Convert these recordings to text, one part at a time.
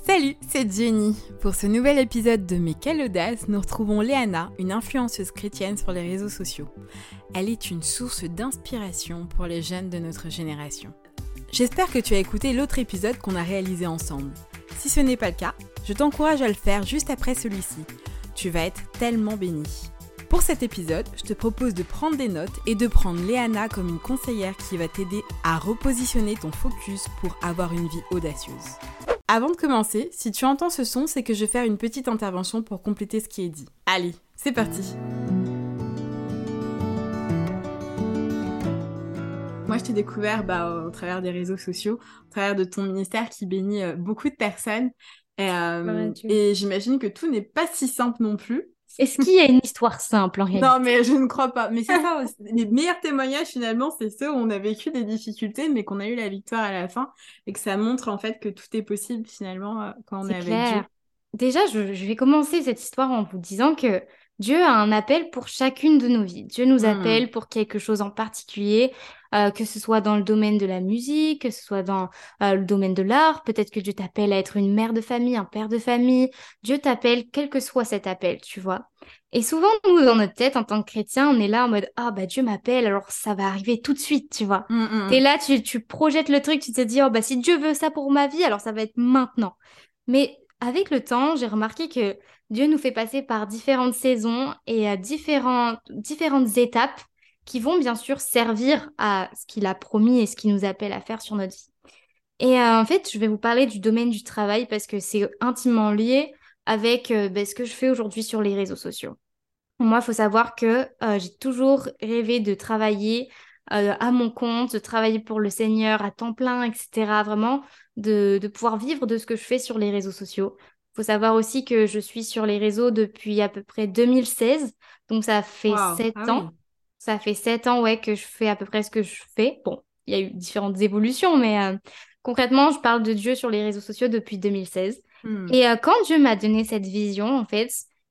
Salut, c'est Jenny. Pour ce nouvel épisode de Mais quelle audace, nous retrouvons Léana, une influenceuse chrétienne sur les réseaux sociaux. Elle est une source d'inspiration pour les jeunes de notre génération. J'espère que tu as écouté l'autre épisode qu'on a réalisé ensemble. Si ce n'est pas le cas, je t'encourage à le faire juste après celui-ci. Tu vas être tellement béni. Pour cet épisode, je te propose de prendre des notes et de prendre Léana comme une conseillère qui va t'aider à repositionner ton focus pour avoir une vie audacieuse. Avant de commencer, si tu entends ce son, c'est que je vais faire une petite intervention pour compléter ce qui est dit. Allez, c'est parti Moi, je t'ai découvert bah, au travers des réseaux sociaux, au travers de ton ministère qui bénit euh, beaucoup de personnes. Et, euh, et j'imagine que tout n'est pas si simple non plus. Est-ce qu'il y a une histoire simple en réalité? Non, mais je ne crois pas. Mais c'est ça, les meilleurs témoignages finalement, c'est ceux où on a vécu des difficultés, mais qu'on a eu la victoire à la fin et que ça montre en fait que tout est possible finalement euh, quand on est, avec Dieu. Déjà, je, je, vais commencer cette histoire en vous disant que Dieu a un appel pour chacune de nos vies. Dieu nous hmm. appelle pour quelque chose en particulier, euh, que ce soit dans le domaine de la musique, que ce soit dans euh, le domaine de l'art. Peut-être que Dieu t'appelle à être une mère de famille, un père de famille. Dieu t'appelle, quel que soit cet appel, tu vois. Et souvent, nous, dans notre tête, en tant que chrétien, on est là en mode Ah, bah Dieu m'appelle, alors ça va arriver tout de suite, tu vois. Et hmm, hmm, là, tu, tu projettes le truc, tu te dis Oh, bah si Dieu veut ça pour ma vie, alors ça va être maintenant. Mais avec le temps, j'ai remarqué que Dieu nous fait passer par différentes saisons et à différentes, différentes étapes qui vont bien sûr servir à ce qu'il a promis et ce qu'il nous appelle à faire sur notre vie. Et euh, en fait, je vais vous parler du domaine du travail parce que c'est intimement lié avec euh, ben, ce que je fais aujourd'hui sur les réseaux sociaux. Moi, il faut savoir que euh, j'ai toujours rêvé de travailler à mon compte, de travailler pour le Seigneur à temps plein, etc. Vraiment, de, pouvoir vivre de ce que je fais sur les réseaux sociaux. Il faut savoir aussi que je suis sur les réseaux depuis à peu près 2016, donc ça fait sept ah ans. Ça fait sept ans ouais, que je fais à peu près ce que je fais. Bon, il y a eu différentes évolutions, mais euh, concrètement, je parle de Dieu sur les réseaux sociaux depuis 2016. Hmm. Et euh, quand Dieu m'a donné cette vision, en fait,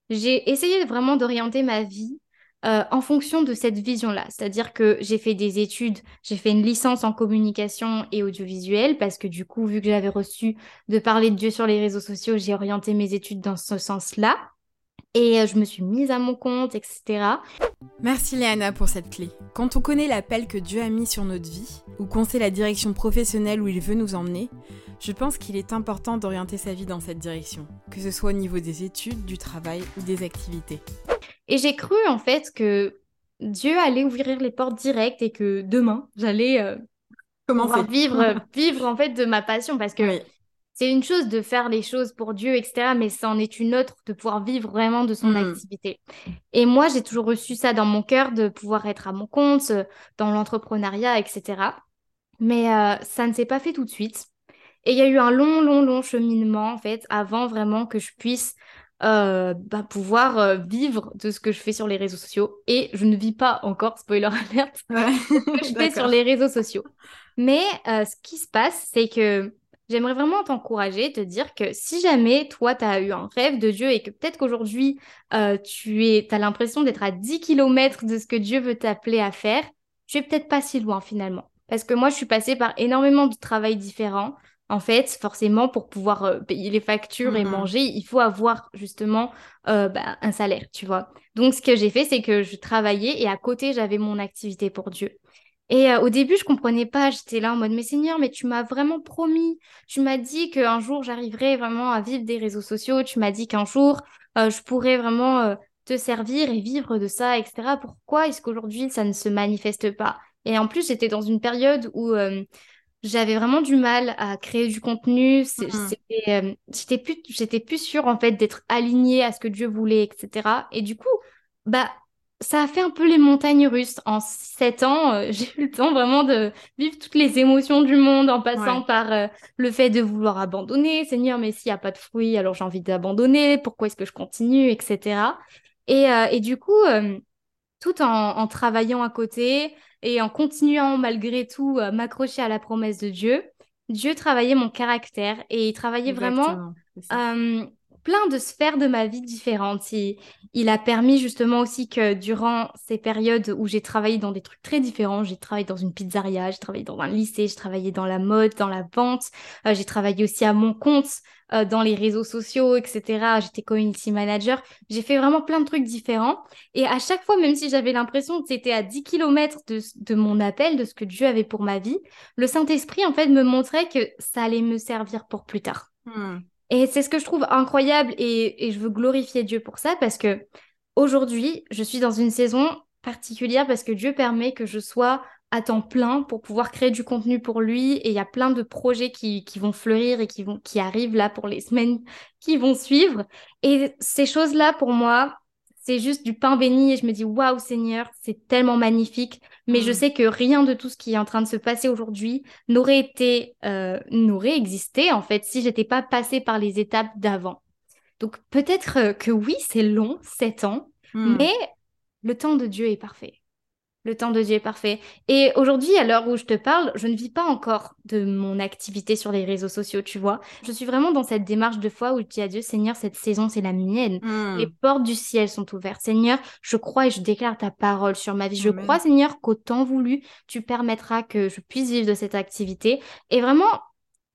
j'ai essayé vraiment d'orienter ma vie euh, en fonction de cette vision-là. C'est-à-dire que j'ai fait des études, j'ai fait une licence en communication et audiovisuel parce que du coup, vu que j'avais reçu de parler de Dieu sur les réseaux sociaux, j'ai orienté mes études dans ce sens-là. Et euh, je me suis mise à mon compte, etc. Merci Léana pour cette clé. Quand on connaît l'appel que Dieu a mis sur notre vie, ou qu'on sait la direction professionnelle où il veut nous emmener, je pense qu'il est important d'orienter sa vie dans cette direction, que ce soit au niveau des études, du travail ou des activités. Et j'ai cru en fait que Dieu allait ouvrir les portes directes et que demain, j'allais euh, vivre, vivre en fait de ma passion parce que c'est une chose de faire les choses pour Dieu, etc. Mais c'en est une autre de pouvoir vivre vraiment de son hmm. activité. Et moi, j'ai toujours reçu ça dans mon cœur de pouvoir être à mon compte, euh, dans l'entrepreneuriat, etc. Mais euh, ça ne s'est pas fait tout de suite. Et il y a eu un long, long, long cheminement, en fait, avant vraiment que je puisse euh, bah, pouvoir euh, vivre de ce que je fais sur les réseaux sociaux. Et je ne vis pas encore, spoiler alert, ce que je fais sur les réseaux sociaux. Mais euh, ce qui se passe, c'est que j'aimerais vraiment t'encourager, te dire que si jamais toi, tu as eu un rêve de Dieu et que peut-être qu'aujourd'hui, tu es, as l'impression d'être à 10 km de ce que Dieu veut t'appeler à faire, tu es peut-être pas si loin finalement. Parce que moi, je suis passée par énormément de travail différents en fait, forcément, pour pouvoir euh, payer les factures et manger, il faut avoir justement euh, bah, un salaire, tu vois. Donc, ce que j'ai fait, c'est que je travaillais et à côté, j'avais mon activité pour Dieu. Et euh, au début, je comprenais pas. J'étais là en mode, mais Seigneur, mais tu m'as vraiment promis. Tu m'as dit qu'un jour, j'arriverais vraiment à vivre des réseaux sociaux. Tu m'as dit qu'un jour, je pourrais vraiment te servir et vivre de ça, etc. Pourquoi est-ce qu'aujourd'hui, ça ne se manifeste pas? Et en plus, j'étais dans une période où j'avais vraiment du mal à créer du contenu. Euh, j'étais plus, j'étais plus sûre en fait d'être alignée à ce que Dieu voulait, etc. Et du coup, bah, ça a fait un peu les montagnes russes. En sept ans, euh, j'ai eu le temps vraiment de vivre toutes les émotions du monde en passant par euh, le fait de vouloir abandonner. Seigneur, mais s'il n'y a pas de fruits, alors j'ai envie d'abandonner. Pourquoi est-ce que je continue, etc. Et, et du coup, tout en, en, travaillant à côté, et en continuant malgré tout à m'accrocher à la promesse de Dieu, Dieu travaillait mon caractère et il travaillait vraiment euh, plein de sphères de ma vie différentes. Il, il a permis justement aussi que durant ces périodes où j'ai travaillé dans des trucs très différents, j'ai travaillé dans une pizzeria, j'ai travaillé dans un lycée, j'ai travaillé dans la mode, dans la vente, euh, j'ai travaillé aussi à mon compte euh, dans les réseaux sociaux, etc. J'étais community manager. J'ai fait vraiment plein de trucs différents. Et à chaque fois, même si j'avais l'impression que c'était à 10 km de, mon appel, de ce que Dieu avait pour ma vie, le Saint-Esprit, en fait, me montrait que ça allait me servir pour plus tard. Hmm. Et c'est ce que je trouve incroyable et, je veux glorifier Dieu pour ça parce que aujourd'hui, je suis dans une saison particulière parce que Dieu permet que je sois à temps plein pour pouvoir créer du contenu pour lui et il y a plein de projets qui, qui, vont fleurir et qui vont qui arrivent là pour les semaines qui vont suivre. Et ces choses là pour moi c'est juste du pain béni et je me dis waouh Seigneur, c'est tellement magnifique. Mais je mm. sais que rien de tout ce qui est en train de se passer aujourd'hui n'aurait été, euh, n'aurait existé en fait si j'étais pas passée par les étapes d'avant. Donc peut-être euh, que oui, c'est long, sept ans, mm. mais le temps de Dieu est parfait. Le temps de Dieu est parfait. Et aujourd'hui, à l'heure où je te parle, je ne vis pas encore de mon activité sur les réseaux sociaux, tu vois. Je suis vraiment dans cette démarche de foi où je dis à Dieu, Seigneur, cette saison, c'est la mienne. Hmm. Les portes du ciel sont ouvertes. Seigneur, je crois et je déclare ta parole sur ma vie. Je crois, Seigneur, qu'au temps voulu, tu permettras que je puisse vivre de cette activité. Et vraiment,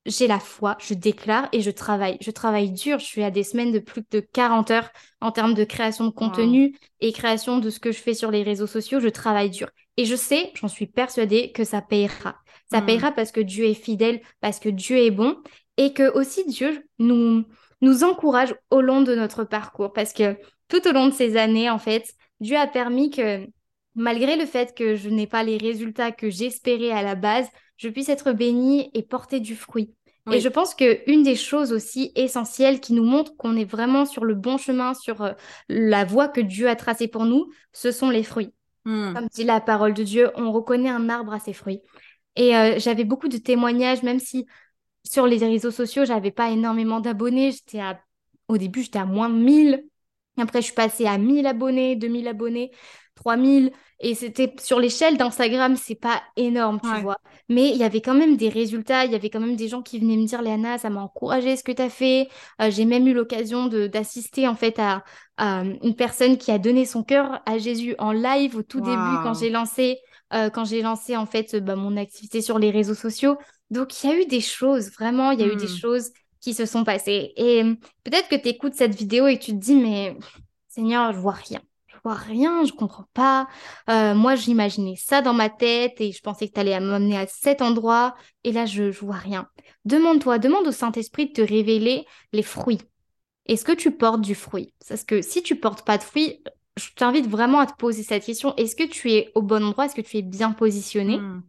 j'ai la foi, je déclare et je travaille. Je travaille dur, je suis à des semaines de plus de 40 heures en termes de création de contenu et création de ce que je fais sur les réseaux sociaux, je travaille dur. Et je sais, j'en suis persuadée que ça payera. Ça hmm. payera parce que Dieu est fidèle, parce que Dieu est bon et que aussi Dieu nous, nous encourage au long de notre parcours parce que tout au long de ces années, en fait, Dieu a permis que malgré le fait que je n'ai pas les résultats que j'espérais à la base, je puisse être bénie et porter du fruit. Et je pense qu'une des choses aussi essentielles qui nous montre qu'on est vraiment sur le bon chemin, sur euh, la voie que Dieu a tracée pour nous, ce sont les fruits. Hmm. Comme dit la parole de Dieu, on reconnaît un arbre à ses fruits. Et euh, j'avais beaucoup de témoignages, même si sur les réseaux sociaux, j'avais pas énormément d'abonnés. J'étais à... Au début, j'étais à moins de 1000. Après, je suis passée à 1000 abonnés, 2000 abonnés. 3000 et c'était sur l'échelle d'Instagram, c'est pas énorme, tu vois. Mais il y avait quand même des résultats, il y avait quand même des gens qui venaient me dire Léana, ça m'a encouragé ce que tu as fait. Euh, j'ai même eu l'occasion d'assister en fait à, une personne qui a donné son cœur à Jésus en live au tout début quand j'ai lancé euh, quand j'ai lancé en fait bah, mon activité sur les réseaux sociaux. Donc il y a eu des choses, vraiment, il y a eu des hmm. choses qui se sont passées. Et peut-être que tu écoutes cette vidéo et tu te dis mais Seigneur, je vois rien rien, je comprends pas. Euh, moi, j'imaginais ça dans ma tête et je pensais que tu allais m'amener à cet endroit et là, je, je vois rien. Demande-toi, demande au Saint-Esprit de te révéler les fruits. Est-ce que tu portes du fruit? Parce que si tu portes pas de fruits, je t'invite vraiment à te poser cette question. Est-ce que tu es au bon endroit? Est-ce que tu es bien positionné? Hmm.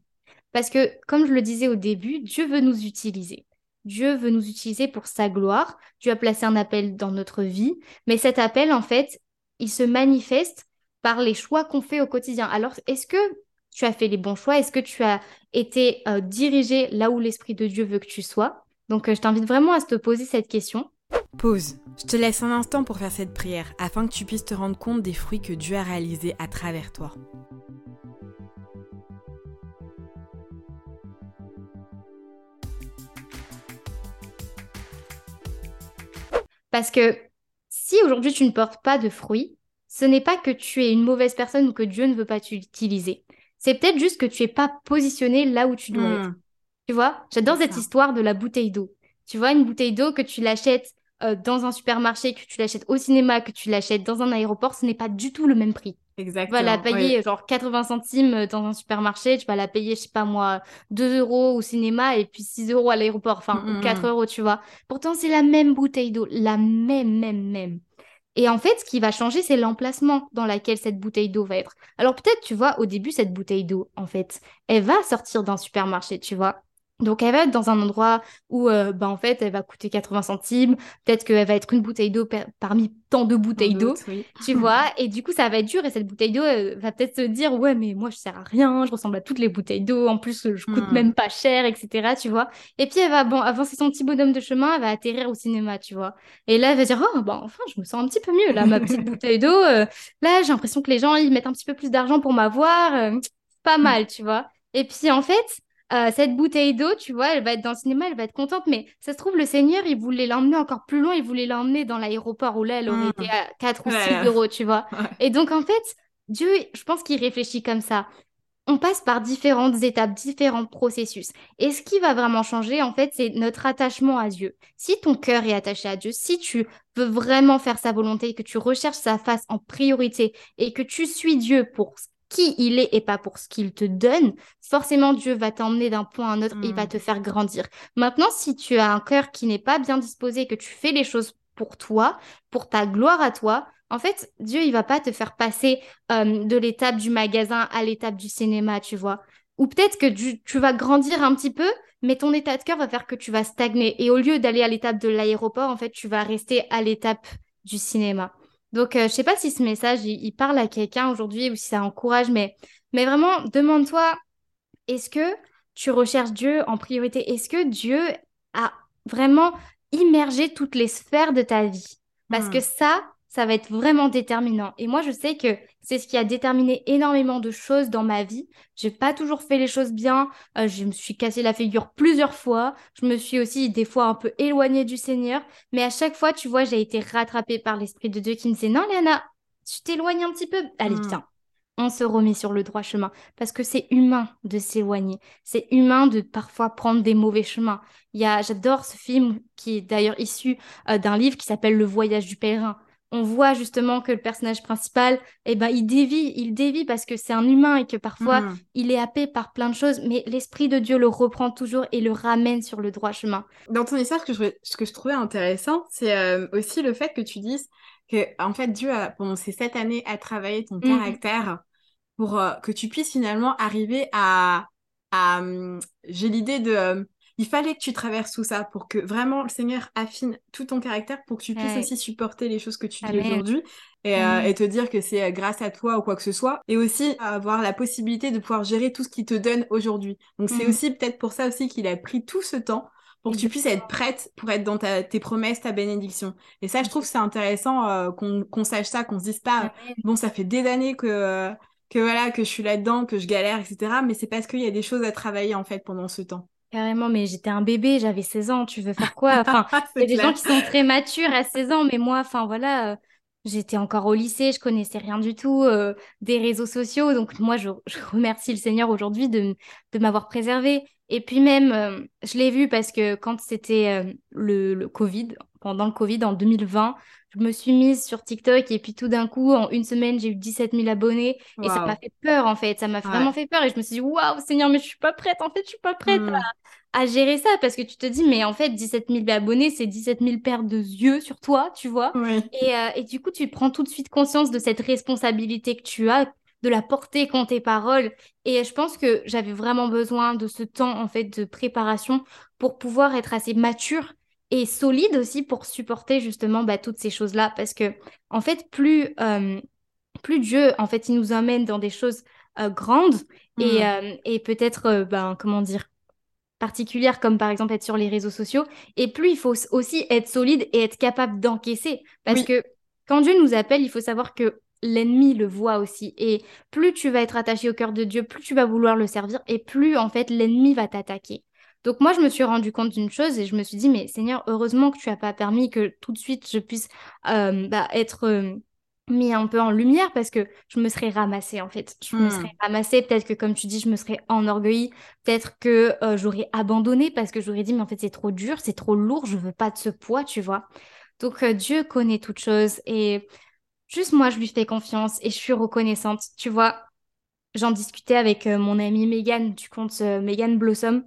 Parce que, comme je le disais au début, Dieu veut nous utiliser. Dieu veut nous utiliser pour sa gloire. Dieu a placé un appel dans notre vie. Mais cet appel, en fait, il se manifeste par les choix qu'on fait au quotidien. Alors, est-ce que tu as fait les bons choix? Est-ce que tu as été euh, dirigé là où l'Esprit de Dieu veut que tu sois? Donc, euh, je t'invite vraiment à te poser cette question. Pause. Je te laisse un instant pour faire cette prière afin que tu puisses te rendre compte des fruits que Dieu a réalisés à travers toi. Parce que si aujourd'hui tu ne portes pas de fruits, ce n'est pas que tu es une mauvaise personne ou que Dieu ne veut pas t'utiliser. C'est peut-être juste que tu es pas positionné là où tu dois être. Hmm. Tu vois, j'adore cette histoire de la bouteille d'eau. Tu vois, une bouteille d'eau que tu l'achètes euh, dans un supermarché, que tu l'achètes au cinéma, que tu l'achètes dans un aéroport, ce n'est pas du tout le même prix. Exactement. Tu vas la payer genre 80 centimes euh, dans un supermarché, tu vas la payer, je sais pas moi, 2 euros au cinéma et puis 6 euros à l'aéroport, enfin, 4 euros, tu vois. Pourtant, c'est la même bouteille d'eau, la même, même, même. Et en fait, ce qui va changer, c'est l'emplacement dans lequel cette bouteille d'eau va être. Alors peut-être, tu vois, au début, cette bouteille d'eau, en fait, elle va sortir d'un supermarché, tu vois. Donc elle va être dans un endroit où euh, bah, en fait elle va coûter 80 centimes, peut-être qu'elle va être une bouteille d'eau parmi tant de bouteilles d'eau, tu vois, et du coup ça va être dur. Et cette bouteille d'eau va peut-être se dire ouais mais moi je sers à rien, je ressemble à toutes les bouteilles d'eau, en plus je coûte hmm. même pas cher, etc. Tu vois, et puis elle va bon avancer son petit bonhomme de chemin, elle va atterrir au cinéma, tu vois, et là elle va dire oh bah enfin je me sens un petit peu mieux là ma petite bouteille d'eau, euh, là j'ai l'impression que les gens ils mettent un petit peu plus d'argent pour m'avoir, euh, pas mal, tu vois, et puis en fait euh, cette bouteille d'eau, tu vois, elle va être dans le cinéma, elle va être contente, mais ça se trouve, le Seigneur, il voulait l'emmener encore plus loin, il voulait l'emmener dans l'aéroport où là, elle aurait été à 4 ou 6 euros, tu vois. Et donc, en fait, Dieu, je pense qu'il réfléchit comme ça on passe par différentes étapes, différents processus. Et ce qui va vraiment changer, en fait, c'est notre attachement à Dieu. Si ton cœur est attaché à Dieu, si tu veux vraiment faire sa volonté, que tu recherches sa face en priorité et que tu suis Dieu pour qui il est et pas pour ce qu'il te donne, forcément Dieu va t'emmener d'un point à un autre et il va hmm. te faire grandir. Maintenant, si tu as un cœur qui n'est pas bien disposé, que tu fais les choses pour toi, pour ta gloire à toi, en fait, Dieu, il va pas te faire passer euh, de l'étape du magasin à l'étape du cinéma, tu vois. Ou peut-être que tu, vas grandir un petit peu, mais ton état de cœur va faire que tu vas stagner. Et au lieu d'aller à l'étape de l'aéroport, en fait, tu vas rester à l'étape du cinéma. Donc, je euh, je sais pas si ce message, il, parle à quelqu'un aujourd'hui ou si ça encourage, mais, mais vraiment, demande-toi, est-ce que tu recherches Dieu en priorité? Est-ce que Dieu a vraiment immergé toutes les sphères de ta vie? Parce que hmm. ça, ça va être vraiment déterminant. Et moi, je sais que c'est ce qui a déterminé énormément de choses dans ma vie. J'ai pas toujours fait les choses bien. Euh, je me suis cassé la figure plusieurs fois. Je me suis aussi des fois un peu éloignée du Seigneur. Mais à chaque fois, tu vois, j'ai été rattrapée par l'Esprit de Dieu qui me disait Non, Léana, tu t'éloignes un petit peu. Allez, hmm. viens. On se remet sur le droit chemin parce que c'est humain de s'éloigner. C'est humain de parfois prendre des mauvais chemins. Il y a, j'adore ce film qui est d'ailleurs issu euh, d'un livre qui s'appelle Le Voyage du pèlerin on voit justement que le personnage principal, eh ben, il dévie, il dévie parce que c'est un humain et que parfois hmm. il est happé par plein de choses, mais l'esprit de Dieu le reprend toujours et le ramène sur le droit chemin. Dans ton histoire, ce que je, ce que je trouvais intéressant, c'est euh, aussi le fait que tu dises que en fait Dieu a, pendant ces sept années a travaillé ton hmm. caractère pour euh, que tu puisses finalement arriver à, à hum, j'ai l'idée de hum, il fallait que tu traverses tout ça pour que vraiment le Seigneur affine tout ton caractère pour que tu puisses aussi supporter les choses que tu vis aujourd'hui euh, et, te dire que c'est euh, grâce à toi ou quoi que ce soit et aussi avoir la possibilité de pouvoir gérer tout ce qu'il te donne aujourd'hui. Donc c'est mm. aussi peut-être pour ça aussi qu'il a pris tout ce temps pour que tu puisses être prête pour être dans tes promesses, ta bénédiction. Et ça, je trouve c'est intéressant euh, qu'on sache ça, qu'on se dise pas, bon, ça fait des années que, que voilà, que je suis là-dedans, que je galère, etc. Mais c'est parce qu'il y a des choses à travailler, en fait, pendant ce temps. Carrément, mais j'étais un bébé, j'avais 16 ans, tu veux faire quoi? Enfin, il y a des gens qui sont très matures à 16 ans, mais moi, enfin voilà, euh, j'étais encore au lycée, je connaissais rien du tout euh, des réseaux sociaux, donc moi, je, remercie le Seigneur aujourd'hui de, de m'avoir préservé. Et puis même, euh, je l'ai vu parce que quand c'était le, le Covid, pendant le Covid en 2020, je me suis mise sur TikTok et puis tout d'un coup, en une semaine, j'ai eu 17 000 abonnés et ça m'a fait peur en fait. Ça m'a vraiment fait peur et je me suis dit, waouh, Seigneur, mais je suis pas prête. En fait, je suis pas prête hmm. à, gérer ça parce que tu te dis, mais en fait, 17 000 abonnés, c'est 17 000 paires de yeux sur toi, tu vois. Et, euh, et du coup, tu prends tout de suite conscience de cette responsabilité que tu as de la porter qu'ont tes paroles. Et je pense que j'avais vraiment besoin de ce temps, en fait, de préparation pour pouvoir être assez mature et solide aussi pour supporter justement bah, toutes ces choses-là. Parce que, en fait, plus, euh, plus Dieu, en fait, il nous emmène dans des choses euh, grandes et, mmh. euh, et peut-être, ben, comment dire, particulières, comme par exemple être sur les réseaux sociaux, et plus il faut aussi être solide et être capable d'encaisser. Parce que quand Dieu nous appelle, il faut savoir que l'ennemi le voit aussi. Et plus tu vas être attaché au cœur de Dieu, plus tu vas vouloir le servir, et plus en fait l'ennemi va t'attaquer. Donc moi, je me suis rendu compte d'une chose et je me suis dit, mais Seigneur, heureusement que tu n'as pas permis que tout de suite je puisse euh, bah, être euh, mis un peu en lumière parce que je me serais ramassée en fait. Je me serais hmm. ramassée, peut-être que comme tu dis, je me serais enorgueillie, peut-être que euh, j'aurais abandonné parce que j'aurais dit, mais en fait c'est trop dur, c'est trop lourd, je veux pas de ce poids, tu vois. Donc Dieu connaît toutes choses et juste moi, je lui fais confiance et je suis reconnaissante, tu vois. J'en discutais avec mon amie Megan du compte Megan Blossom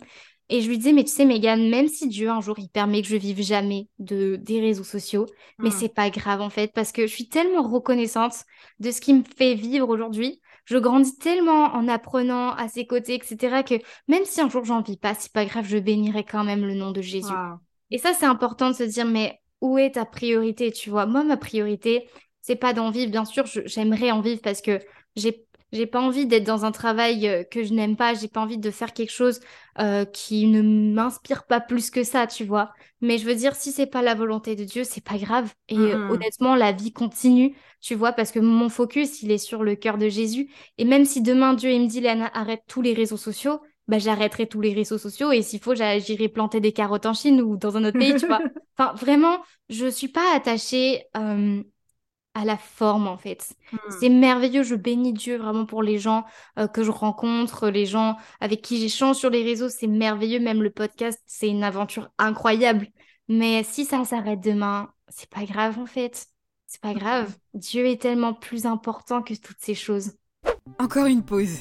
et je lui disais, mais tu sais, Megan, même si Dieu un jour il permet que je vive jamais de des réseaux sociaux, mais hmm. c'est pas grave en fait, parce que je suis tellement reconnaissante de ce qui me fait vivre aujourd'hui. Je grandis tellement en apprenant à ses côtés, etc., que même si un jour j'en vis pas, c'est pas grave, je bénirai quand même le nom de Jésus. Et ça, c'est important de se dire, mais où est ta priorité, tu vois? Moi, ma priorité, c'est pas d'en vivre. Bien sûr, j'aimerais en vivre parce que j'ai j'ai pas envie d'être dans un travail euh, que je n'aime pas. J'ai pas envie de faire quelque chose euh, qui ne m'inspire pas plus que ça, tu vois. Mais je veux dire, si c'est pas la volonté de Dieu, c'est pas grave. Et euh, honnêtement, la vie continue, tu vois, parce que mon focus, il est sur le cœur de Jésus. Et même si demain Dieu il me dit, Léana, arrête tous les réseaux sociaux, bah, j'arrêterai tous les réseaux sociaux et s'il faut, j'irai planter des carottes en Chine ou dans un autre pays, tu vois. Enfin, vraiment, je suis pas attachée euh, à la forme, en fait. Hmm. C'est merveilleux, je bénis Dieu vraiment pour les gens euh, que je rencontre, les gens avec qui j'échange sur les réseaux, c'est merveilleux, même le podcast, c'est une aventure incroyable. Mais si ça s'arrête demain, c'est pas grave, en fait. C'est pas grave. Dieu est tellement plus important que toutes ces choses. Encore une pause.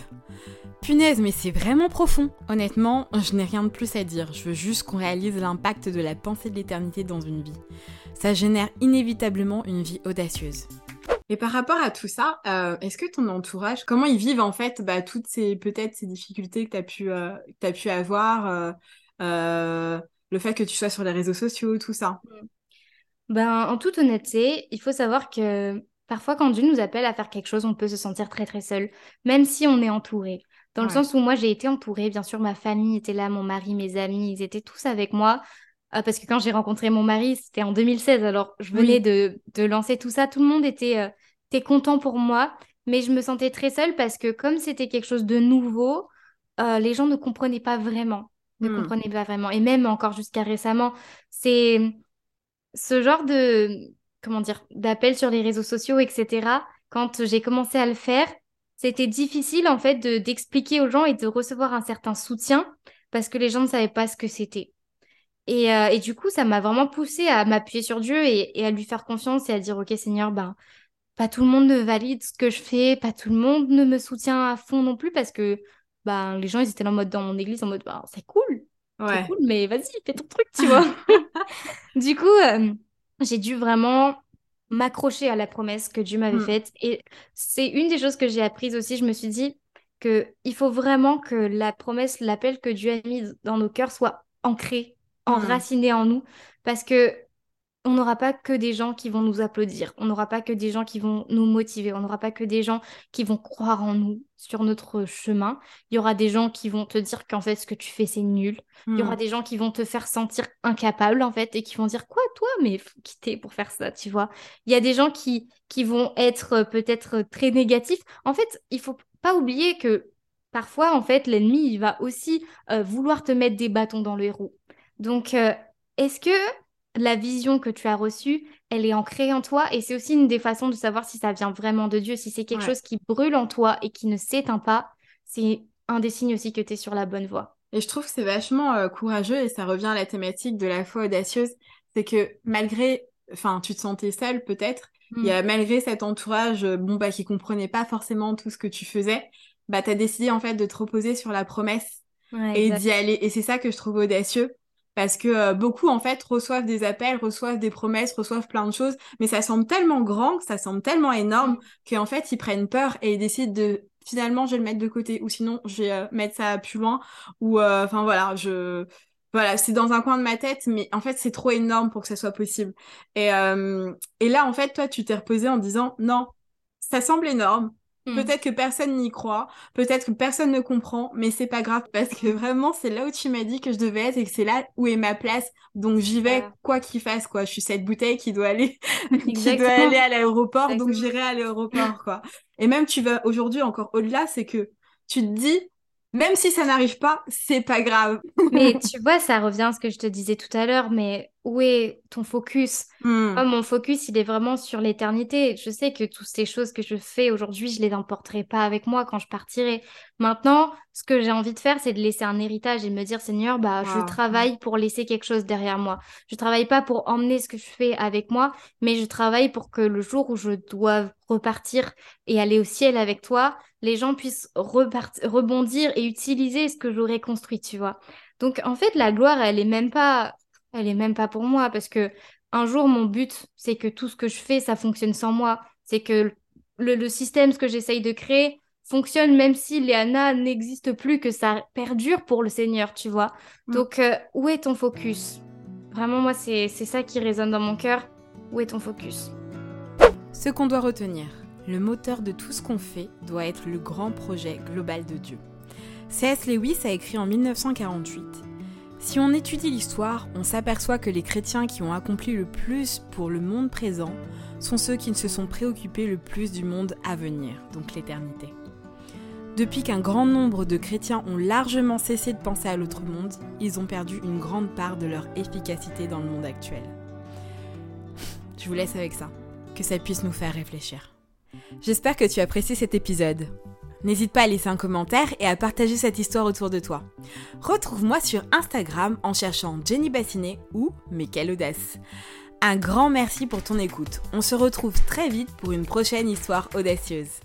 Punaise, mais c'est vraiment profond. Honnêtement, je n'ai rien de plus à dire. Je veux juste qu'on réalise l'impact de la pensée de l'éternité dans une vie. Ça génère inévitablement une vie audacieuse. Et par rapport à tout ça, euh, est-ce que ton entourage, comment ils vivent en fait bah, toutes ces peut-être ces difficultés que tu as pu euh, as pu avoir, euh, le fait que tu sois sur les réseaux sociaux, tout ça? Ben en toute honnêteté, il faut savoir que parfois quand Dieu nous appelle à faire quelque chose, on peut se sentir très très seul, même si on est entouré. Dans le sens où moi, j'ai été entourée, bien sûr, ma famille était là, mon mari, mes amis, ils étaient tous avec moi. Euh, parce que quand j'ai rencontré mon mari, c'était en 2016, alors je venais de, de, lancer tout ça. Tout le monde était, euh, était, content pour moi, mais je me sentais très seule parce que comme c'était quelque chose de nouveau, euh, les gens ne comprenaient pas vraiment. Ne hmm. comprenaient pas vraiment. Et même encore jusqu'à récemment, c'est ce genre de, comment dire, d'appel sur les réseaux sociaux, etc. Quand j'ai commencé à le faire, c'était difficile en fait d'expliquer aux gens et de recevoir un certain soutien parce que les gens ne savaient pas ce que c'était. Et, euh, et, du coup, ça m'a vraiment poussé à m'appuyer sur Dieu et, et, à lui faire confiance et à dire, OK Seigneur, ben, pas tout le monde ne valide ce que je fais, pas tout le monde ne me soutient à fond non plus parce que ben, les gens, ils étaient en mode dans mon église, en mode, ben, c'est cool, c'est cool, mais vas-y, fais ton truc, tu vois. du coup, euh, j'ai dû vraiment m'accrocher à la promesse que Dieu m'avait mm. faite. Et c'est une des choses que j'ai apprises aussi. Je me suis dit que il faut vraiment que la promesse, l'appel que Dieu a mis dans nos cœurs soit ancré, enraciné en nous. Parce que on n'aura pas que des gens qui vont nous applaudir, on n'aura pas que des gens qui vont nous motiver, on n'aura pas que des gens qui vont croire en nous sur notre chemin. Il y aura des gens qui vont te dire qu'en fait ce que tu fais c'est nul. Il y aura hmm. des gens qui vont te faire sentir incapable en fait et qui vont dire quoi toi mais faut quitter pour faire ça, tu vois. Il y a des gens qui qui vont être euh, peut-être très négatifs. En fait, il faut pas oublier que parfois en fait l'ennemi il va aussi euh, vouloir te mettre des bâtons dans les roues. Donc euh, est-ce que la vision que tu as reçue, elle est ancrée en toi? Et c'est aussi une des façons de savoir si ça vient vraiment de Dieu, si c'est quelque chose qui brûle en toi et qui ne s'éteint pas, c'est un des signes aussi que tu es sur la bonne voie. Et je trouve que c'est vachement euh, courageux et ça revient à la thématique de la foi audacieuse, c'est que malgré, enfin, tu te sentais seule peut-être, il y a mm. malgré cet entourage, euh, bon bah qui comprenait pas forcément tout ce que tu faisais, bah as décidé en fait de te reposer sur la promesse et d'y aller. Et c'est ça que je trouve audacieux parce que euh, beaucoup en fait reçoivent des appels, reçoivent des promesses, reçoivent plein de choses, mais ça semble tellement grand, ça semble tellement énorme mm. qu'en fait ils prennent peur et ils décident de finalement je vais le mettre de côté ou sinon je vais euh, mettre ça plus loin ou euh, enfin voilà je voilà c'est dans un coin de ma tête mais en fait c'est trop énorme pour que ça soit possible et et là en fait toi tu t'es reposé en disant non ça semble énorme Peut-être que personne n'y croit, peut-être que personne ne comprend, mais c'est pas grave parce que vraiment c'est là où tu m'as dit que je devais être et que c'est là où est ma place. Donc j'y vais quoi qu'il fasse quoi. Je suis cette bouteille qui doit aller qui doit aller à l'aéroport, donc j'irai à l'aéroport quoi. Et même tu vas aujourd'hui encore au-delà, c'est que tu te dis même si ça n'arrive pas, c'est pas grave. mais tu vois, ça revient à ce que je te disais tout à l'heure, mais où est ton focus? Hmm. Mon focus, il est vraiment sur l'éternité. Je sais que toutes ces choses que je fais aujourd'hui, je les emporterai pas avec moi quand je partirai. Maintenant, ce que j'ai envie de faire, c'est de laisser un héritage et de me dire, Seigneur, bah, je travaille pour laisser quelque chose derrière moi. Je travaille pas pour emmener ce que je fais avec moi, mais je travaille pour que le jour où je dois repartir et aller au ciel avec toi, les gens puissent rebondir et utiliser ce que j'aurais construit, tu vois. Donc, en fait, la gloire, elle est même pas elle est même pas pour moi parce que un jour, mon but, c'est que tout ce que je fais, ça fonctionne sans moi. C'est que le, système, ce que j'essaye de créer, fonctionne même si Léana n'existe plus, que ça perdure pour le Seigneur, tu vois. Mm. Donc, euh, où est ton focus? Vraiment, moi, c'est ça qui résonne dans mon cœur. Où est ton focus? Ce qu'on doit retenir, le moteur de tout ce qu'on fait doit être le grand projet global de Dieu. C.S. Lewis a écrit en 1948 si on étudie l'histoire, on s'aperçoit que les chrétiens qui ont accompli le plus pour le monde présent sont ceux qui ne se sont préoccupés le plus du monde à venir, donc l'éternité. Depuis qu'un grand nombre de chrétiens ont largement cessé de penser à l'autre monde, ils ont perdu une grande part de leur efficacité dans le monde actuel. Je vous laisse avec ça, que ça puisse nous faire réfléchir. J'espère que tu as apprécié cet épisode. N'hésite pas à laisser un commentaire et à partager cette histoire autour de toi. Retrouve-moi sur Instagram en cherchant Jenny Bassinet ou Mais quelle audace. Un grand merci pour ton écoute. On se retrouve très vite pour une prochaine histoire audacieuse.